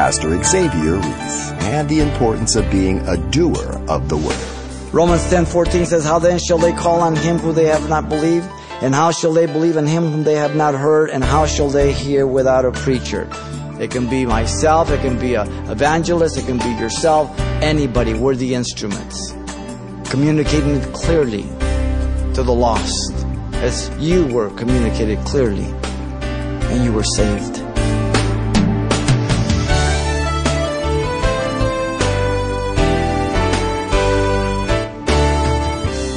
Pastor Xavier Reese and the importance of being a doer of the word. Romans 10:14 says, "How then shall they call on him who they have not believed? And how shall they believe in him whom they have not heard? And how shall they hear without a preacher?" It can be myself, it can be an evangelist, it can be yourself, anybody. We're the instruments. Communicating clearly to the lost as you were communicated clearly and you were saved.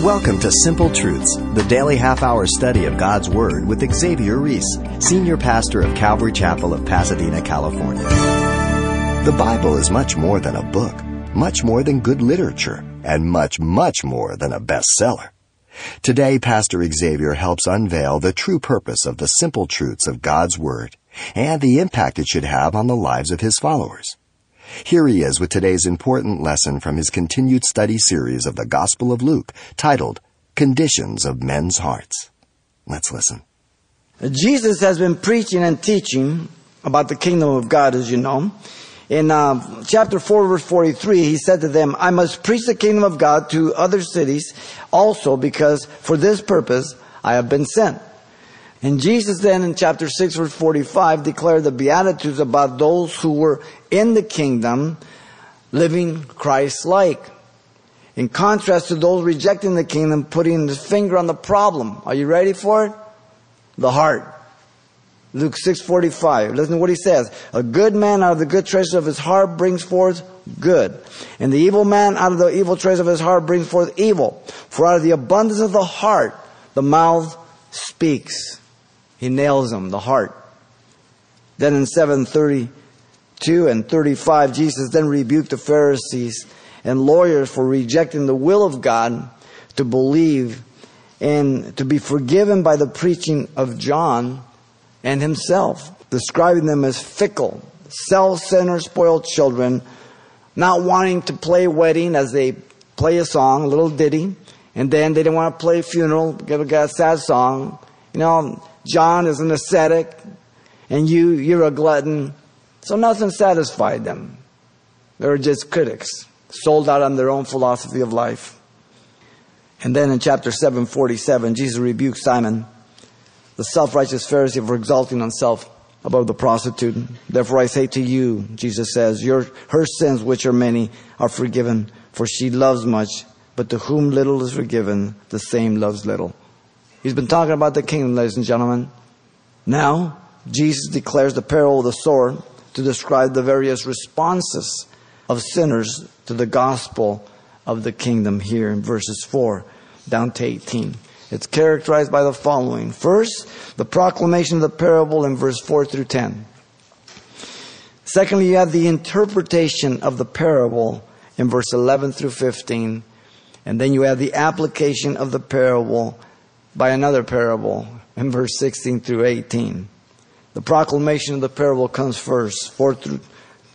Welcome to Simple Truths, the daily half hour study of God's Word with Xavier Reese, Senior Pastor of Calvary Chapel of Pasadena, California. The Bible is much more than a book, much more than good literature, and much, much more than a bestseller. Today, Pastor Xavier helps unveil the true purpose of the simple truths of God's Word and the impact it should have on the lives of his followers. Here he is with today's important lesson from his continued study series of the Gospel of Luke, titled Conditions of Men's Hearts. Let's listen. Jesus has been preaching and teaching about the kingdom of God, as you know. In uh, chapter 4, verse 43, he said to them, I must preach the kingdom of God to other cities also, because for this purpose I have been sent. And Jesus then in chapter 6 verse 45 declared the Beatitudes about those who were in the kingdom living Christ-like. In contrast to those rejecting the kingdom, putting the finger on the problem. Are you ready for it? The heart. Luke 6:45. Listen to what he says. A good man out of the good treasure of his heart brings forth good, and the evil man out of the evil treasure of his heart brings forth evil. For out of the abundance of the heart the mouth speaks. He nails them, the heart. Then in 732 and 35, Jesus then rebuked the Pharisees and lawyers for rejecting the will of God to believe and to be forgiven by the preaching of John and himself, describing them as fickle, self-centered, spoiled children, not wanting to play wedding as they play a song, a little ditty, and then they didn't want to play funeral, give a sad song. You know, John is an ascetic, and you, you're a glutton. So nothing satisfied them. They were just critics, sold out on their own philosophy of life. And then in chapter 7, 47, Jesus rebukes Simon the self-righteous Pharisee for exalting himself above the prostitute. Therefore I say to you, Jesus says, your, her sins, which are many, are forgiven, for she loves much, but to whom little is forgiven, the same loves little. He's been talking about the kingdom, ladies and gentlemen. Now, Jesus declares the parable of the sower to describe the various responses of sinners to the gospel of the kingdom here in verses 4 down to 18. It's characterized by the following. First, the proclamation of the parable in verse 4 through 10. Secondly, you have the interpretation of the parable in verse 11 through 15. And then you have the application of the parable by another parable in verse 16 through 18. The proclamation of the parable comes first, 4 through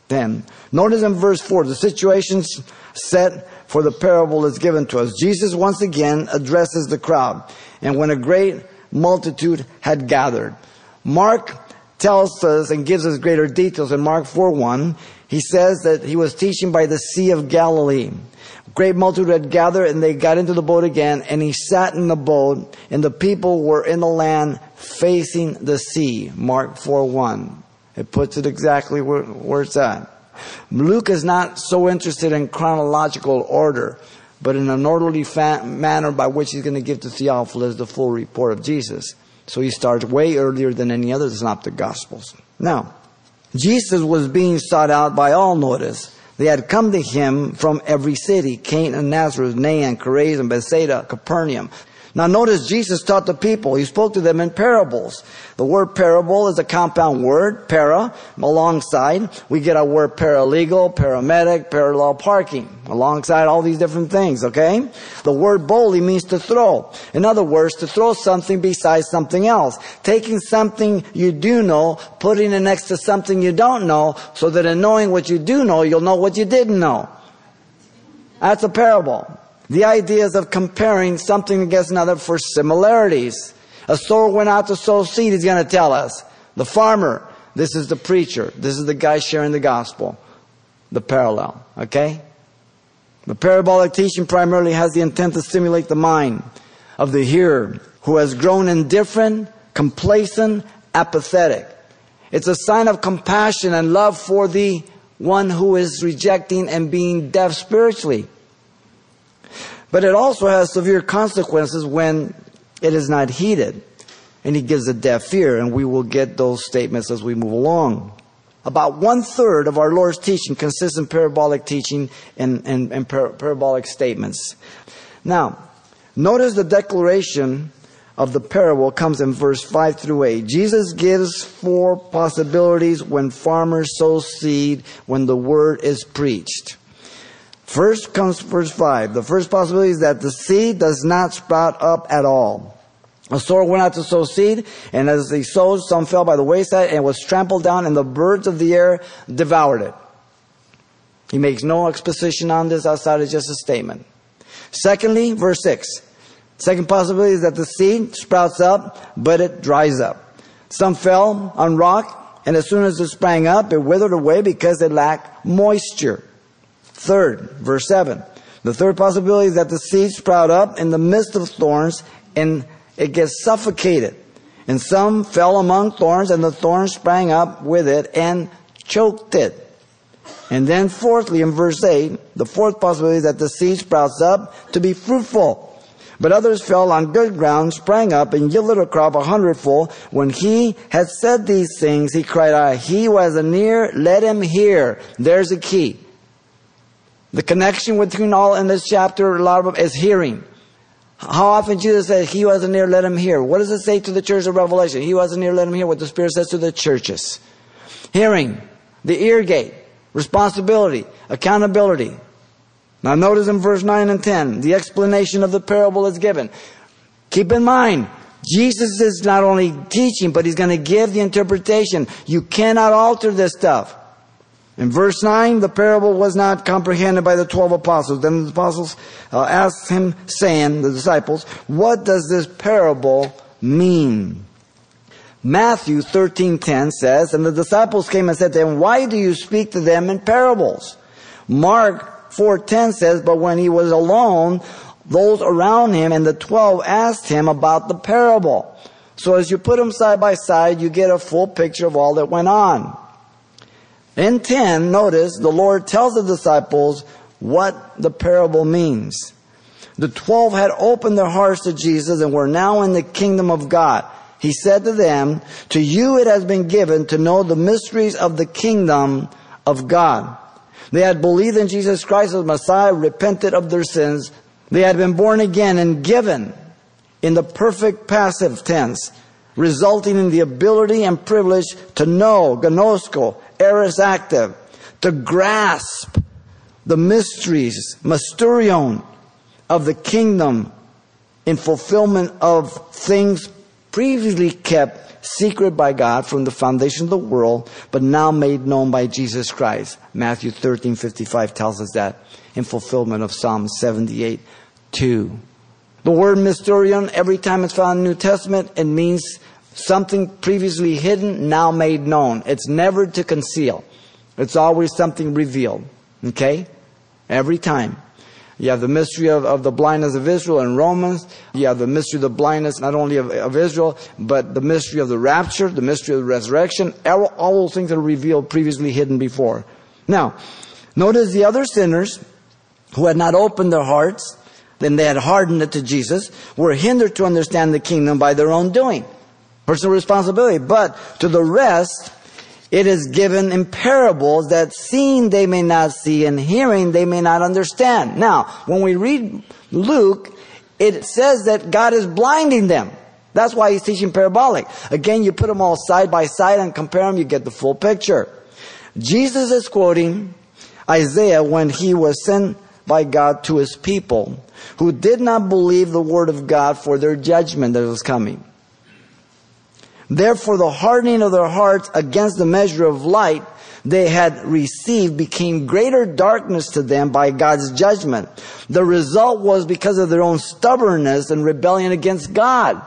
10. Notice in verse 4, the situation's set for the parable is given to us. Jesus once again addresses the crowd. And when a great multitude had gathered, Mark tells us and gives us greater details in Mark 4 1. He says that he was teaching by the Sea of Galilee. Great multitude had gathered and they got into the boat again and he sat in the boat and the people were in the land facing the sea. Mark 4 1. It puts it exactly where, where it's at. Luke is not so interested in chronological order, but in an orderly fa- manner by which he's going to give to Theophilus the full report of Jesus. So he starts way earlier than any other synoptic gospels. Now, Jesus was being sought out by all, notice. They had come to him from every city, Cana and Nazareth, Nain, Chorazin, Bethsaida, Capernaum. Now notice Jesus taught the people. He spoke to them in parables. The word parable is a compound word, para, alongside. We get our word paralegal, paramedic, parallel parking, alongside all these different things, okay? The word ballo means to throw. In other words, to throw something besides something else. Taking something you do know, putting it next to something you don't know, so that in knowing what you do know, you'll know what you didn't know. That's a parable. The ideas of comparing something against another for similarities. A sower went out to sow seed, he's going to tell us. The farmer This is the preacher. This is the guy sharing the gospel. The parallel. Okay? The parabolic teaching primarily has the intent to stimulate the mind of the hearer who has grown indifferent, complacent, apathetic. It's a sign of compassion and love for the one who is rejecting and being deaf spiritually. But it also has severe consequences when it is not heeded. And he gives a deaf ear, and we will get those statements as we move along. About one third of our Lord's teaching consists in parabolic teaching and, and, and par- parabolic statements. Now, notice the declaration of the parable comes in verse 5 through 8. Jesus gives four possibilities when farmers sow seed when the word is preached. First comes verse 5. The first possibility is that the seed does not sprout up at all. A sower went out to sow seed, and as he sowed, some fell by the wayside and was trampled down, and the birds of the air devoured it. He makes no exposition on this outside of just a statement. Secondly, verse 6. Second possibility is that the seed sprouts up, but it dries up. Some fell on rock, and as soon as it sprang up, it withered away because it lacked moisture. Third, verse 7. The third possibility is that the seed sprout up in the midst of thorns and it gets suffocated. And some fell among thorns and the thorns sprang up with it and choked it. And then fourthly, in verse 8, the fourth possibility is that the seed sprouts up to be fruitful. But others fell on good ground, sprang up, and yielded a crop a hundredfold. When he had said these things, he cried out, He was near, let him hear. There's a key. The connection between all in this chapter, a lot of is hearing. How often Jesus said, He wasn't near, let him hear. What does it say to the church of Revelation? He wasn't near, let him hear what the Spirit says to the churches. Hearing, the ear gate, responsibility, accountability. Now notice in verse 9 and 10, the explanation of the parable is given. Keep in mind, Jesus is not only teaching, but he's going to give the interpretation. You cannot alter this stuff. In verse 9, the parable was not comprehended by the 12 apostles. Then the apostles uh, asked him, saying, the disciples, what does this parable mean? Matthew 13:10 says, and the disciples came and said to him, "Why do you speak to them in parables?" Mark 4:10 says, "But when he was alone, those around him and the 12 asked him about the parable." So as you put them side by side, you get a full picture of all that went on. In 10, notice the Lord tells the disciples what the parable means. The 12 had opened their hearts to Jesus and were now in the kingdom of God. He said to them, To you it has been given to know the mysteries of the kingdom of God. They had believed in Jesus Christ as Messiah, repented of their sins. They had been born again and given in the perfect passive tense, resulting in the ability and privilege to know, gnosko, aorist active, to grasp the mysteries, mysterion of the kingdom in fulfillment of things previously kept secret by God from the foundation of the world, but now made known by Jesus Christ. Matthew 13, 55 tells us that in fulfillment of Psalm 78, 2. The word mysterion, every time it's found in the New Testament, it means something previously hidden, now made known. It's never to conceal. It's always something revealed. Okay? Every time. You have the mystery of, of the blindness of Israel in Romans. You have the mystery of the blindness not only of, of Israel, but the mystery of the rapture, the mystery of the resurrection. All, all those things are revealed previously hidden before. Now, notice the other sinners who had not opened their hearts, then they had hardened it to Jesus, were hindered to understand the kingdom by their own doing. Personal responsibility. But to the rest, it is given in parables that seeing they may not see and hearing they may not understand. Now, when we read Luke, it says that God is blinding them. That's why he's teaching parabolic. Again, you put them all side by side and compare them, you get the full picture. Jesus is quoting Isaiah when he was sent by God to his people who did not believe the word of God for their judgment that was coming. Therefore, the hardening of their hearts against the measure of light they had received became greater darkness to them by God's judgment. The result was because of their own stubbornness and rebellion against God.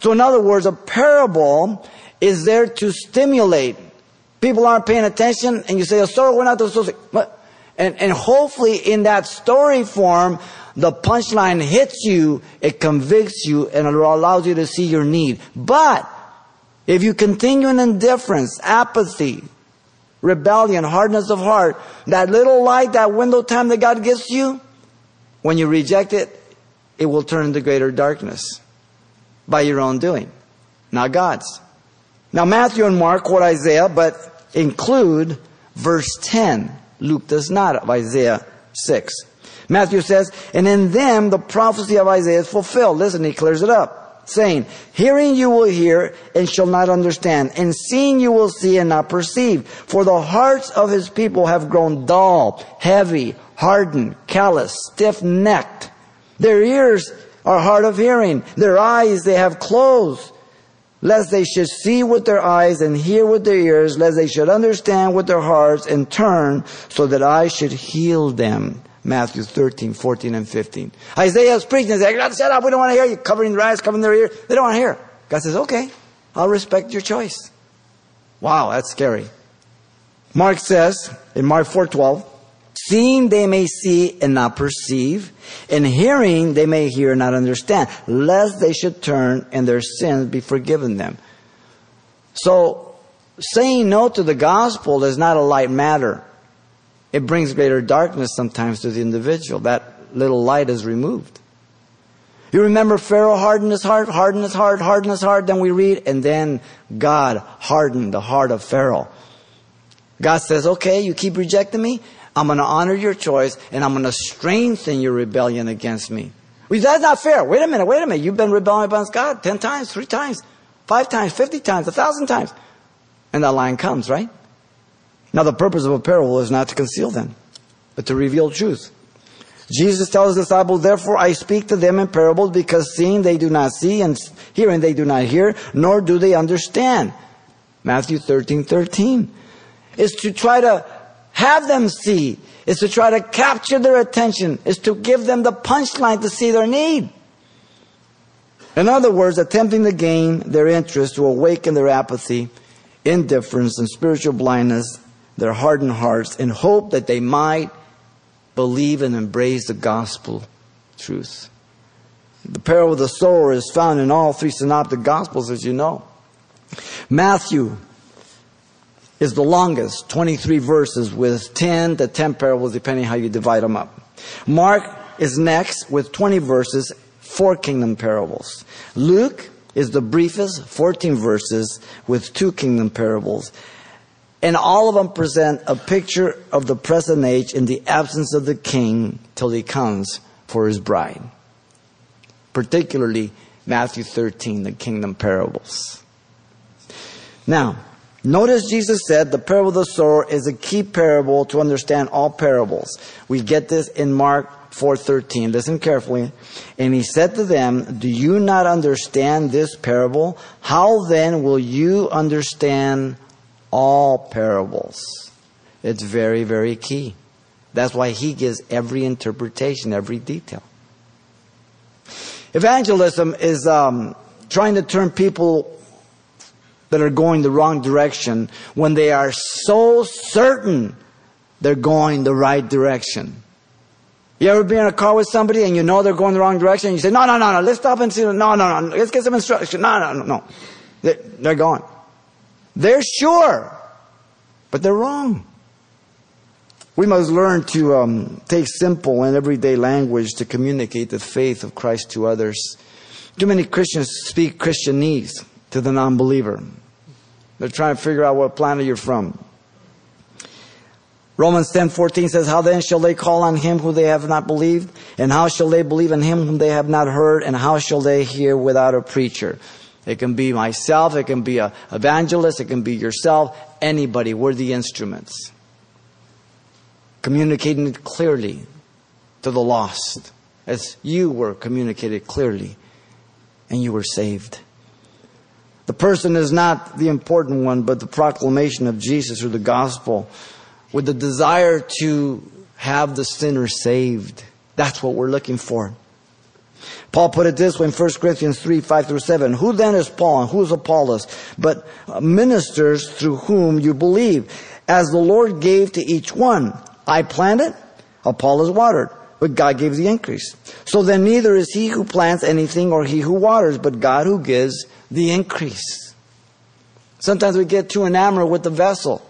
So in other words, a parable is there to stimulate. People aren't paying attention and you say, oh, a story we're not the What? And, and hopefully in that story form, the punchline hits you, it convicts you, and it allows you to see your need. But, if you continue in indifference, apathy, rebellion, hardness of heart, that little light, that window time that God gives you, when you reject it, it will turn into greater darkness by your own doing, not God's. Now, Matthew and Mark quote Isaiah, but include verse 10. Luke does not of Isaiah 6. Matthew says, and in them the prophecy of Isaiah is fulfilled. Listen, he clears it up, saying, Hearing you will hear and shall not understand, and seeing you will see and not perceive. For the hearts of his people have grown dull, heavy, hardened, callous, stiff-necked. Their ears are hard of hearing. Their eyes they have closed lest they should see with their eyes and hear with their ears, lest they should understand with their hearts and turn so that I should heal them. Matthew 13, 14, and 15. Isaiah is preaching. He says, God, shut up. We don't want to hear you. Covering their eyes, covering their ears. They don't want to hear. God says, okay, I'll respect your choice. Wow, that's scary. Mark says in Mark 4:12, Seeing they may see and not perceive, and hearing they may hear and not understand, lest they should turn and their sins be forgiven them. So, saying no to the gospel is not a light matter. It brings greater darkness sometimes to the individual. That little light is removed. You remember Pharaoh hardened his heart, hardened his heart, hardened his heart, then we read, and then God hardened the heart of Pharaoh. God says, okay, you keep rejecting me, I'm going to honor your choice and I'm going to strengthen your rebellion against me. Well, that's not fair. Wait a minute, wait a minute. You've been rebelling against God 10 times, 3 times, 5 times, 50 times, a 1,000 times. And that line comes, right? Now the purpose of a parable is not to conceal them, but to reveal truth. Jesus tells his disciples, therefore I speak to them in parables because seeing they do not see and hearing they do not hear, nor do they understand. Matthew 13, 13. Is to try to have them see, is to try to capture their attention, is to give them the punchline to see their need. In other words, attempting to gain their interest to awaken their apathy, indifference, and spiritual blindness, their hardened hearts, in hope that they might believe and embrace the gospel truth. The parable of the sower is found in all three synoptic gospels, as you know. Matthew is the longest, 23 verses with 10 to 10 parables, depending how you divide them up. Mark is next with 20 verses, four kingdom parables. Luke is the briefest, 14 verses with two kingdom parables. And all of them present a picture of the present age in the absence of the king till he comes for his bride. Particularly Matthew 13, the kingdom parables. Now, Notice Jesus said the parable of the sower is a key parable to understand all parables. We get this in Mark 4:13. Listen carefully. And he said to them, "Do you not understand this parable? How then will you understand all parables?" It's very very key. That's why he gives every interpretation, every detail. Evangelism is um, trying to turn people that are going the wrong direction when they are so certain they're going the right direction. You ever been in a car with somebody and you know they're going the wrong direction? You say, no, no, no, no, let's stop and see. No, no, no, let's get some instruction. No, no, no, no. They're, they're gone. They're sure, but they're wrong. We must learn to um, take simple and everyday language to communicate the faith of Christ to others. Too many Christians speak Christianese to the non-believer. They're trying to figure out what planet you're from. Romans 10:14 says, "How then shall they call on him who they have not believed? And how shall they believe in him whom they have not heard? And how shall they hear without a preacher?" It can be myself, it can be an evangelist, it can be yourself, anybody. We're the instruments. Communicating clearly to the lost, as you were communicated clearly, and you were saved. The person is not the important one, but the proclamation of Jesus or the gospel with the desire to have the sinner saved. That's what we're looking for. Paul put it this way in 1 Corinthians 3, 5 through 7. Who then is Paul and who is Apollos? But uh, ministers through whom you believe, as the Lord gave to each one. I planted, Apollos watered, but God gave the increase. So then neither is he who plants anything or he who waters, but God who gives the increase. Sometimes we get too enamored with the vessel,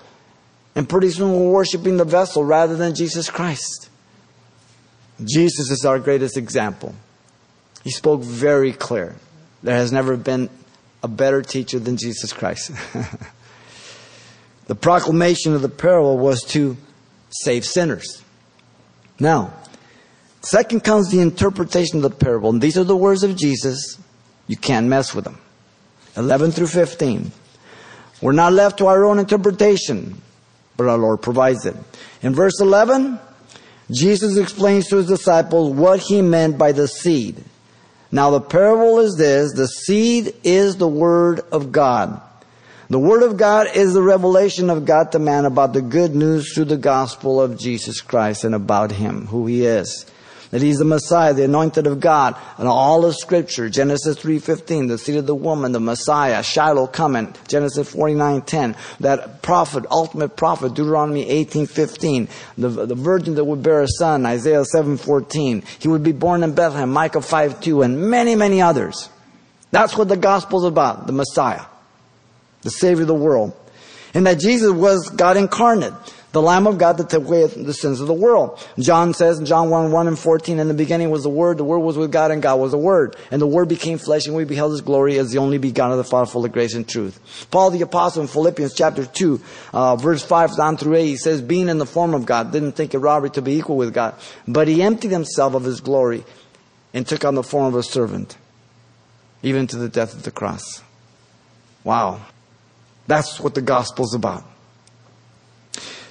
and pretty soon we're worshiping the vessel rather than Jesus Christ. Jesus is our greatest example. He spoke very clear. There has never been a better teacher than Jesus Christ. the proclamation of the parable was to save sinners. Now, second comes the interpretation of the parable. And these are the words of Jesus. You can't mess with them. 11 through 15. We're not left to our own interpretation, but our Lord provides it. In verse 11, Jesus explains to his disciples what he meant by the seed. Now the parable is this, the seed is the word of God. The word of God is the revelation of God to man about the good news through the gospel of Jesus Christ and about him, who he is that he's the Messiah, the anointed of God, and all of Scripture, Genesis 3.15, the seed of the woman, the Messiah, Shiloh coming, Genesis 49.10, that prophet, ultimate prophet, Deuteronomy 18.15, the, the virgin that would bear a son, Isaiah 7.14, he would be born in Bethlehem, Micah 5.2, and many, many others. That's what the gospel's about, the Messiah, the Savior of the world. And that Jesus was God incarnate the Lamb of God that took away the sins of the world. John says in John 1, 1 and 14, in the beginning was the Word, the Word was with God, and God was the Word. And the Word became flesh, and we beheld His glory as the only begotten of the Father, full of grace and truth. Paul the Apostle in Philippians chapter 2, uh, verse 5 down through 8, he says, being in the form of God, didn't think it robbery to be equal with God, but he emptied himself of his glory and took on the form of a servant, even to the death of the cross. Wow. That's what the gospel's about.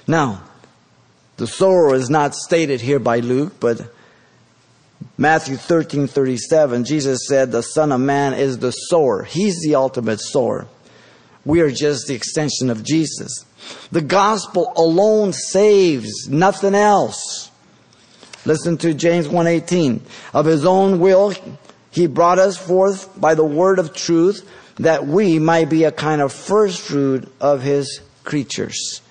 Now, the sower is not stated here by Luke, but Matthew 13 37, Jesus said, The Son of Man is the sower. He's the ultimate sower. We are just the extension of Jesus. The gospel alone saves, nothing else. Listen to James 1:18. Of his own will he brought us forth by the word of truth that we might be a kind of first fruit of his creatures.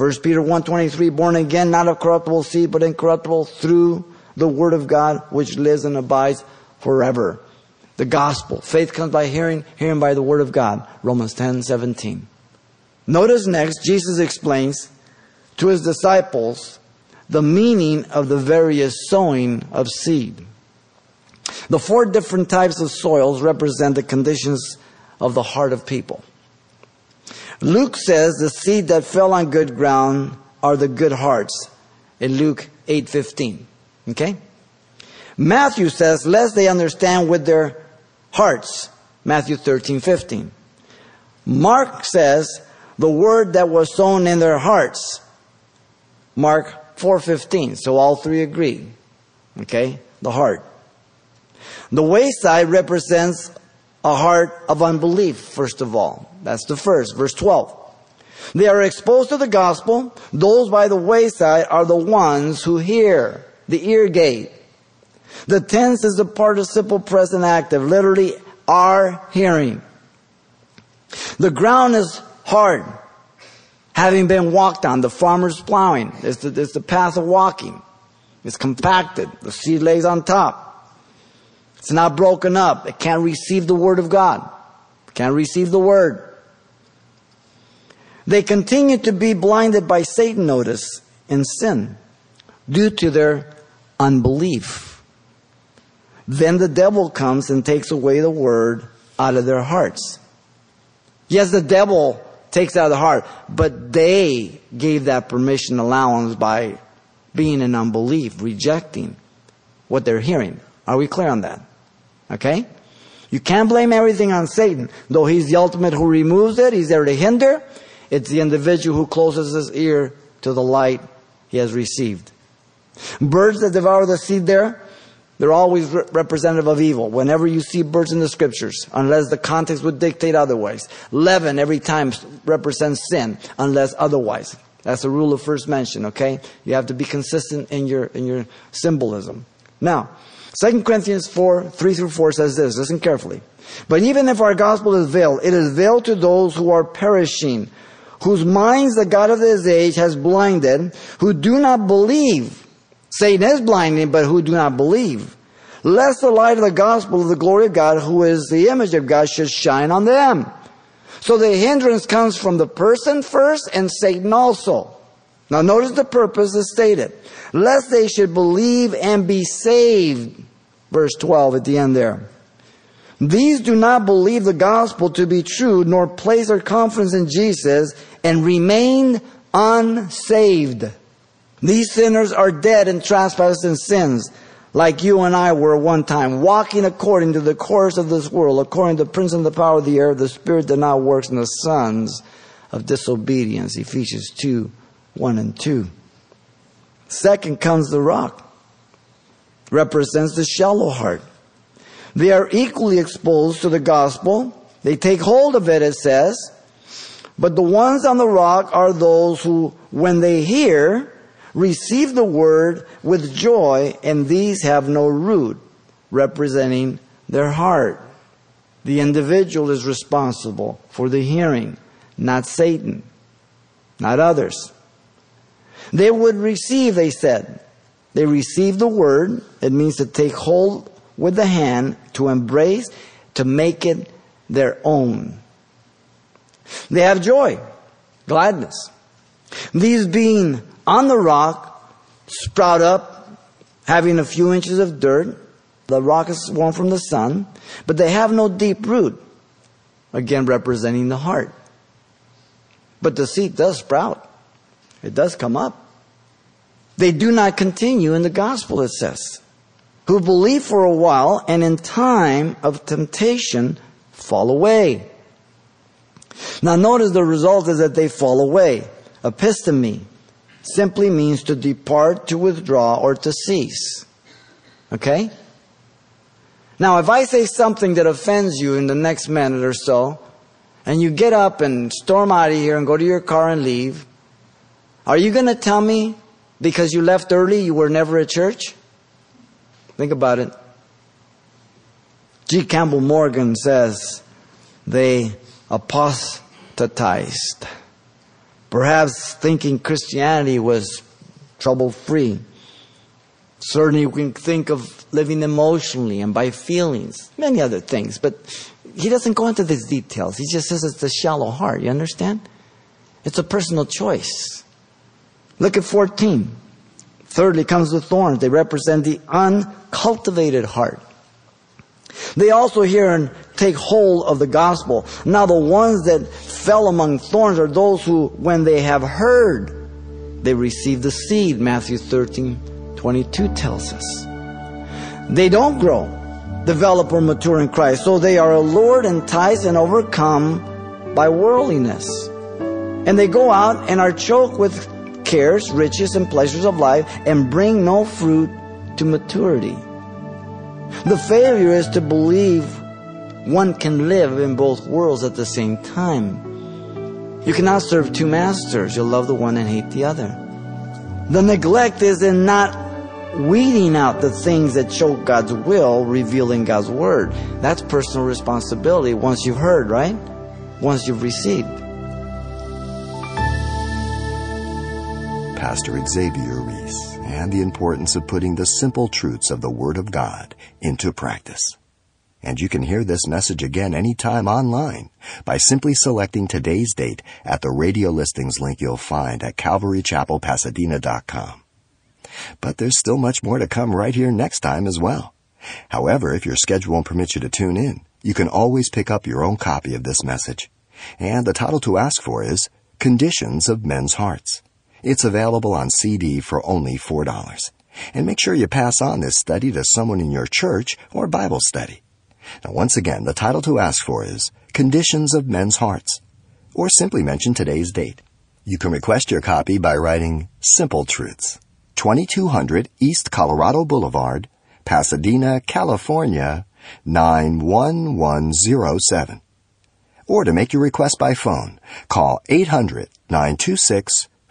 1 Peter 1.23, born again, not of corruptible seed, but incorruptible through the word of God, which lives and abides forever. The gospel. Faith comes by hearing, hearing by the word of God. Romans 10.17. Notice next, Jesus explains to his disciples the meaning of the various sowing of seed. The four different types of soils represent the conditions of the heart of people. Luke says the seed that fell on good ground are the good hearts in Luke 8:15. Okay? Matthew says lest they understand with their hearts. Matthew 13:15. Mark says the word that was sown in their hearts. Mark 4:15. So all three agree. Okay? The heart. The wayside represents a heart of unbelief, first of all. That's the first, verse 12. They are exposed to the gospel. Those by the wayside are the ones who hear, the ear gate. The tense is the participle present active, literally are hearing. The ground is hard, having been walked on. The farmer's plowing. It's the, it's the path of walking. It's compacted. The seed lays on top. It's not broken up. It can't receive the word of God. It can't receive the word. They continue to be blinded by Satan, notice, in sin due to their unbelief. Then the devil comes and takes away the word out of their hearts. Yes, the devil takes out of the heart, but they gave that permission allowance by being in unbelief, rejecting what they're hearing. Are we clear on that? Okay? You can't blame everything on Satan. Though he's the ultimate who removes it, he's there to hinder. It's the individual who closes his ear to the light he has received. Birds that devour the seed there, they're always re- representative of evil. Whenever you see birds in the scriptures, unless the context would dictate otherwise. Leaven every time represents sin, unless otherwise. That's the rule of first mention, okay? You have to be consistent in your, in your symbolism. Now, 2 Corinthians 4, 3 through 4 says this, listen carefully. But even if our gospel is veiled, it is veiled to those who are perishing, whose minds the God of this age has blinded, who do not believe. Satan is blinding, but who do not believe. Lest the light of the gospel of the glory of God, who is the image of God, should shine on them. So the hindrance comes from the person first and Satan also. Now notice the purpose is stated. Lest they should believe and be saved. Verse 12 at the end there. These do not believe the gospel to be true, nor place their confidence in Jesus, and remain unsaved. These sinners are dead in trespasses and sins, like you and I were one time, walking according to the course of this world, according to the prince and the power of the air, the spirit that now works in the sons of disobedience. Ephesians 2, 1 and 2. Second comes the rock. Represents the shallow heart. They are equally exposed to the gospel. They take hold of it, it says. But the ones on the rock are those who, when they hear, receive the word with joy, and these have no root, representing their heart. The individual is responsible for the hearing, not Satan, not others. They would receive, they said. They receive the word. It means to take hold with the hand, to embrace, to make it their own. They have joy, gladness. These being on the rock, sprout up, having a few inches of dirt. The rock is warm from the sun, but they have no deep root. Again, representing the heart. But the seed does sprout. It does come up. They do not continue in the gospel, it says. Who believe for a while and in time of temptation fall away. Now notice the result is that they fall away. Aphistemi simply means to depart, to withdraw, or to cease. Okay? Now, if I say something that offends you in the next minute or so, and you get up and storm out of here and go to your car and leave, are you going to tell me because you left early you were never at church? Think about it. G. Campbell Morgan says they apostatized perhaps thinking Christianity was trouble free. Certainly, you can think of living emotionally and by feelings, many other things, but he doesn't go into these details. He just says it's a shallow heart. You understand? It's a personal choice. Look at 14. Thirdly comes the thorns. They represent the uncultivated heart. They also hear and take hold of the gospel. Now the ones that fell among thorns are those who, when they have heard, they receive the seed. Matthew 13, 22 tells us. They don't grow, develop or mature in Christ. So they are allured, enticed, and overcome by worldliness. And they go out and are choked with cares, riches, and pleasures of life and bring no fruit to maturity. The failure is to believe one can live in both worlds at the same time. You cannot serve two masters. You'll love the one and hate the other. The neglect is in not weeding out the things that choke God's will, revealing God's word. That's personal responsibility once you've heard, right? Once you've received. Pastor Xavier Reese and the importance of putting the simple truths of the Word of God into practice. And you can hear this message again anytime online by simply selecting today's date at the radio listings link you'll find at calvarychapelpasadena.com. But there's still much more to come right here next time as well. However, if your schedule won't permit you to tune in, you can always pick up your own copy of this message. And the title to ask for is Conditions of Men's Hearts. It's available on CD for only $4. And make sure you pass on this study to someone in your church or Bible study. Now, once again, the title to ask for is Conditions of Men's Hearts, or simply mention today's date. You can request your copy by writing Simple Truths, 2200 East Colorado Boulevard, Pasadena, California, 91107. Or to make your request by phone, call 800 926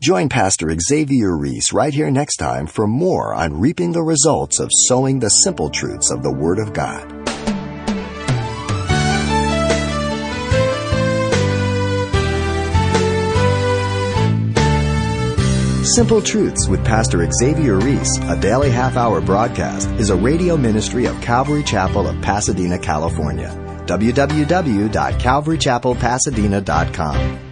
Join Pastor Xavier Reese right here next time for more on reaping the results of sowing the simple truths of the Word of God. Simple Truths with Pastor Xavier Reese, a daily half hour broadcast, is a radio ministry of Calvary Chapel of Pasadena, California. www.calvarychapelpasadena.com.